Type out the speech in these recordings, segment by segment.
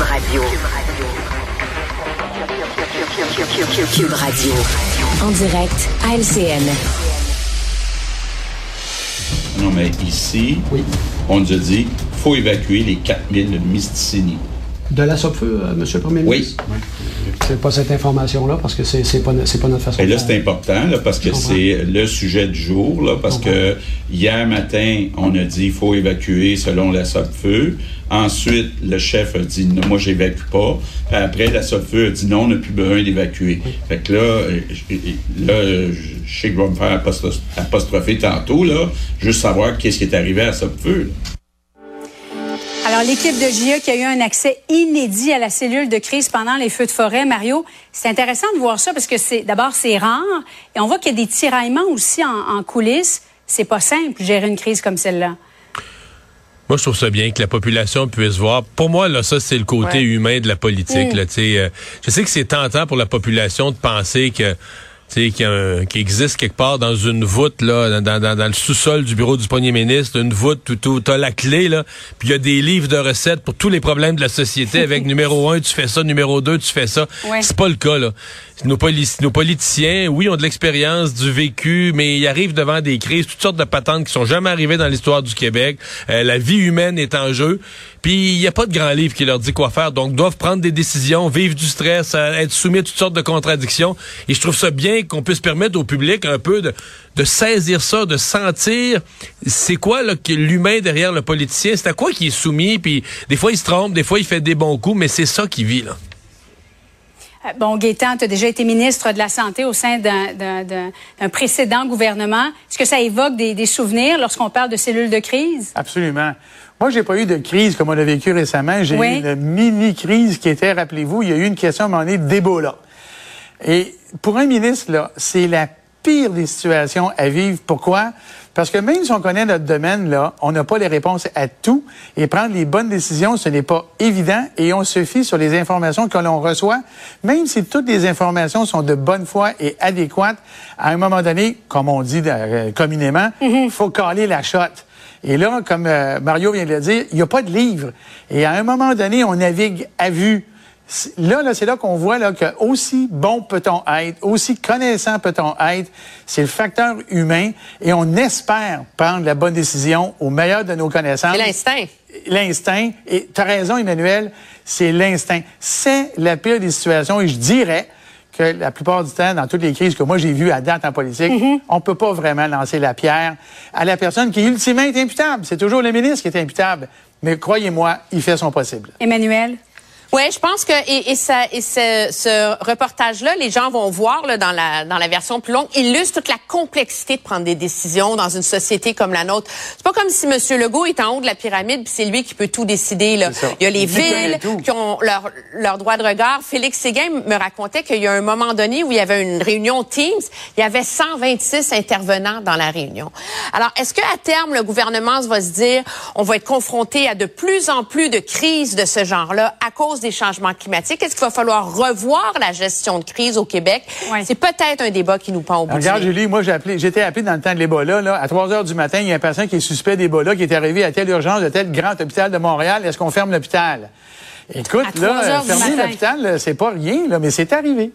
Cube Radio. Cube Radio. En direct à LCN. Non, mais ici, on nous a dit faut évacuer les 4000 de Mysticini. De la SOPFEU, euh, Monsieur le Premier ministre? Oui. C'est pas cette information-là, parce que c'est pas, pas notre façon Et là, c'est important, là, parce que c'est le sujet du jour, là, parce que hier matin, on a dit qu'il faut évacuer selon la SOPFEU. Ensuite, le chef a dit non, moi, j'évacue pas. Puis après, la SOPFEU a dit non, on n'a plus besoin d'évacuer. Fait que là, euh, je- là, je sais que je vais me faire apostro- apostropher tantôt, là, juste savoir qu'est-ce qui est arrivé à la SOPFEU. Alors, l'équipe de GIA qui a eu un accès inédit à la cellule de crise pendant les feux de forêt, Mario, c'est intéressant de voir ça parce que c'est d'abord c'est rare et on voit qu'il y a des tiraillements aussi en, en coulisses. C'est pas simple gérer une crise comme celle-là. Moi, je trouve ça bien que la population puisse voir. Pour moi, là, ça, c'est le côté Ouais. humain de la politique. Mm. Là, euh, je sais que c'est tentant pour la population de penser que a un- qu'il existe quelque part dans une voûte, là, dans, dans- dans le sous-sol du bureau du premier ministre, une voûte où tu as la clé, là, puis il y a des livres de recettes pour tous les problèmes de la société avec numéro un, tu fais ça, numéro deux, tu fais ça. Ouais. C'est pas le cas, là. Nos, poli- nos politiciens, oui, ont de l'expérience, du vécu, mais ils arrivent devant des crises, toutes sortes de patentes qui sont jamais arrivées dans l'histoire du Québec. Euh, la vie humaine est en jeu. Puis il n'y a pas de grand livre qui leur dit quoi faire. Donc, doivent prendre des décisions, vivre du stress, euh, être soumis à toutes sortes de contradictions. Et je trouve ça bien qu'on puisse permettre au public un peu de, saisir ça, de sentir c'est quoi l'humain derrière le politicien, c'est à quoi qu'il est soumis. Puis des fois, il se trompe, des fois, il fait des bons coups, mais c'est ça qu'il vit, là. Euh, Bon, Gaétan, tu as déjà été ministre de la Santé au sein d'un- précédent gouvernement. Est-ce que ça évoque des, des souvenirs lorsqu'on parle de cellules de crise? Absolument. Moi, j'ai pas eu de crise comme on a vécu récemment. J'ai Oui. eu une mini-crise qui était, rappelez-vous, il y a eu une question à un moment donné d'Ebola. Et pour un ministre, là, c'est la pire des situations à vivre. Pourquoi? Parce que même si on connaît notre domaine, là, on n'a pas les réponses à tout. Et prendre les bonnes décisions, ce n'est pas évident. Et on se fie sur les informations que l'on reçoit. Même si toutes les informations sont de bonne foi et adéquates, à un moment donné, comme on dit euh, communément, il faut caler la shot. Et là, comme euh, Mario vient de le dire, il n'y a pas de livre. Et à un moment donné, on navigue à vue. Là, là c'est là qu'on voit là, que aussi bon peut-on être, aussi connaissant peut-on être, c'est le facteur humain et on espère prendre la bonne décision au meilleur de nos connaissances. C'est l'instinct. L'instinct. Et tu as raison, Emmanuel, c'est l'instinct. C'est la pire des situations et je dirais que la plupart du temps, dans toutes les crises que moi j'ai vues à date en politique, on peut pas vraiment lancer la pierre à la personne qui ultimement est imputable. C'est toujours le ministre qui est imputable. Mais croyez-moi, il fait son possible. Emmanuel? Oui, je pense que et, et, ça, et ce, ce reportage-là, les gens vont voir là, dans la dans la version plus longue, illustre toute la complexité de prendre des décisions dans une société comme la nôtre. C'est pas comme si M. Legault est en haut de la pyramide puis c'est lui qui peut tout décider. Là. Il y a les Il villes qui ont leur leur droit de regard. Félix Séguin me racontait qu'il y a un moment donné où il y avait une réunion Teams, il y avait 126 intervenants dans la réunion. Alors, est-ce que à terme le gouvernement va se dire, on va être confronté à de plus en plus de crises de ce genre-là à cause des changements climatiques Est-ce qu'il va falloir revoir la gestion de crise au Québec? Ouais. C'est peut-être un débat qui nous pend au bout Regarde. Julie, moi, j'ai appelé, j'étais appelé dans le temps de l'Ebola, là. À 3 heures du matin, il y a un patient qui est suspect d'Ebola, qui est arrivé à telle urgence de tel grand hôpital de Montréal. Est-ce qu'on ferme l'hôpital? Écoute, À 3 là, fermer l'hôpital, c'est pas rien, là, mais c'est arrivé.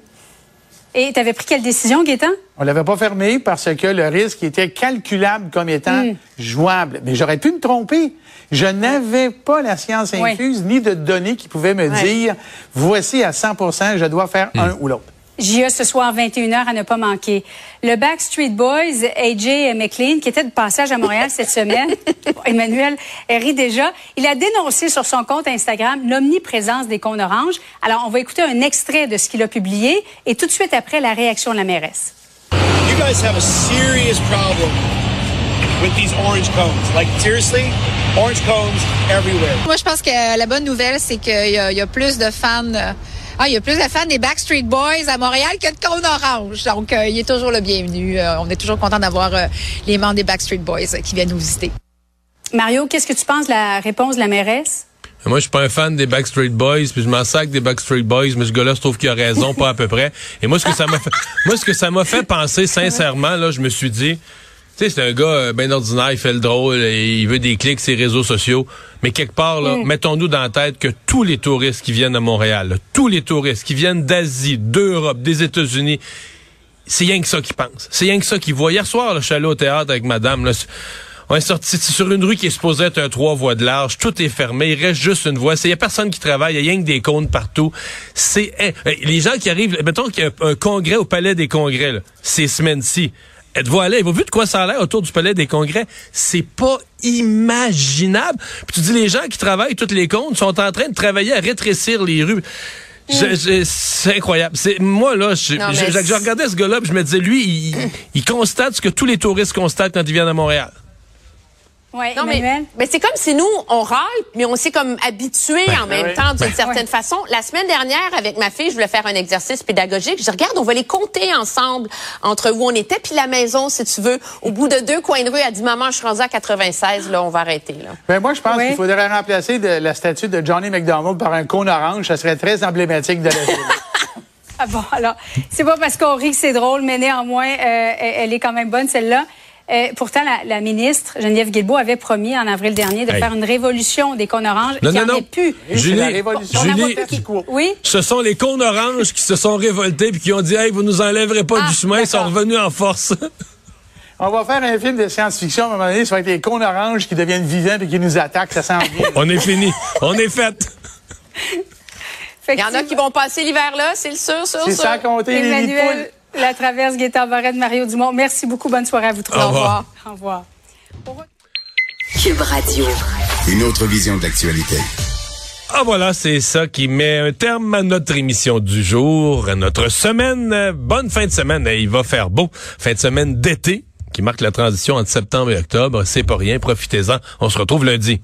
Et tu avais pris quelle décision, Gaétan? On l'avait pas fermé parce que le risque était calculable comme étant Hmm. jouable. Mais j'aurais pu me tromper. Je n'avais pas la science Oui. infuse ni de données qui pouvaient me dire voici à 100% je dois faire un ou l'autre. JA ce soir, 21h, à ne pas manquer. Le Backstreet Boys, AJ McLean, qui était de passage à Montréal cette semaine, Emmanuel elle rit déjà, il a dénoncé sur son compte Instagram l'omniprésence des cônes oranges. Alors, on va écouter un extrait de ce qu'il a publié et tout de suite après, la réaction de la mairesse. You guys have a serious problem with these orange cones. Like, seriously, orange cones everywhere. Moi, je pense que la bonne nouvelle, c'est qu'il y, a- il y a plus de fans. Ah, il y a plus de fans des Backstreet Boys à Montréal que de Cône Orange. Donc, euh, il est toujours le bienvenu. Euh, on est toujours content d'avoir euh, les membres des Backstreet Boys euh, qui viennent nous visiter. Mario, qu'est-ce que tu penses de la réponse de la mairesse? Moi, je suis pas un fan des Backstreet Boys, puis je m'en sac des Backstreet Boys, mais ce gars-là, je trouve qu'il a raison, pas à peu près. Et moi, ce que ça m'a fait, moi, ce que ça m'a fait penser, sincèrement, là, je me suis dit, sais, c'est un gars euh, bien ordinaire, il fait le drôle, et il veut des clics sur les réseaux sociaux. Mais quelque part, là, mettons-nous dans la tête que tous les touristes qui viennent à Montréal, là, tous les touristes qui viennent d'Asie, d'Europe, des États-Unis, c'est rien que ça qu'ils pensent. C'est rien que ça qu'ils voient. Hier soir, là, je suis allé au théâtre avec madame. Là, on est sorti sur une rue qui est supposée être un trois voies de large. Tout est fermé. Il reste juste une voie. Il y a personne qui travaille. Il y a rien que des comptes partout. C'est hein, les gens qui arrivent. Mettons qu'il y a un congrès au Palais des Congrès là, ces semaines-ci. Êtes-vous allé? Vous vu de quoi ça a l'air autour du Palais des Congrès? C'est pas imaginable. Puis tu dis, les gens qui travaillent toutes les comptes sont en train de travailler à rétrécir les rues. C'est incroyable. C'est moi là, je, je, regardais ce gars-là, je me disais lui, il, il constate ce que tous les touristes constatent quand ils viennent à Montréal. Oui, mais, mais c'est comme si nous, on râle, mais on s'est comme habitué ben, en même temps d'une ben, certaine façon. La semaine dernière, avec ma fille, je voulais faire un exercice pédagogique. Je regarde, on va les compter ensemble entre où on était puis la maison, si tu veux. Au bout de deux coins de rue, elle dit maman, je suis rendue à 96, là, on va arrêter là. Ben moi, je pense qu'il faudrait remplacer la statue de Johnny McDonald par un cône orange. Ça serait très emblématique de la ville. ah bon, alors, c'est pas parce qu'on rit que c'est drôle, mais néanmoins, euh, elle est quand même bonne celle-là. Euh, pourtant, la, ministre Geneviève Guilbeault avait promis en avril dernier de faire une révolution des cônes oranges. Non, non, non. Pu. Julie, la révolution. Julie, oui? ce sont les cônes oranges qui se sont révoltés puis qui ont dit, hey, vous nous enlèverez pas ah, du chemin, ils sont revenus en force. On va faire un film de science-fiction à un moment donné, ça va être les cônes oranges qui deviennent vivants et qui nous attaquent, ça sent bien. On est fini. On est fait. Il y en a qui vont passer l'hiver là, c'est le sûr, sûr, sûr. C'est sans compter les poules. La Traverse, Gaétan de Mario Dumont. Merci beaucoup. Bonne soirée à vous trois. Au revoir. Au revoir. Cube Radio. Une autre vision de l'actualité. Ah voilà, c'est ça qui met un terme à notre émission du jour, à notre semaine. Bonne fin de semaine. Il va faire beau. Fin de semaine d'été qui marque la transition entre septembre et octobre. C'est pas rien. Profitez-en. On se retrouve lundi.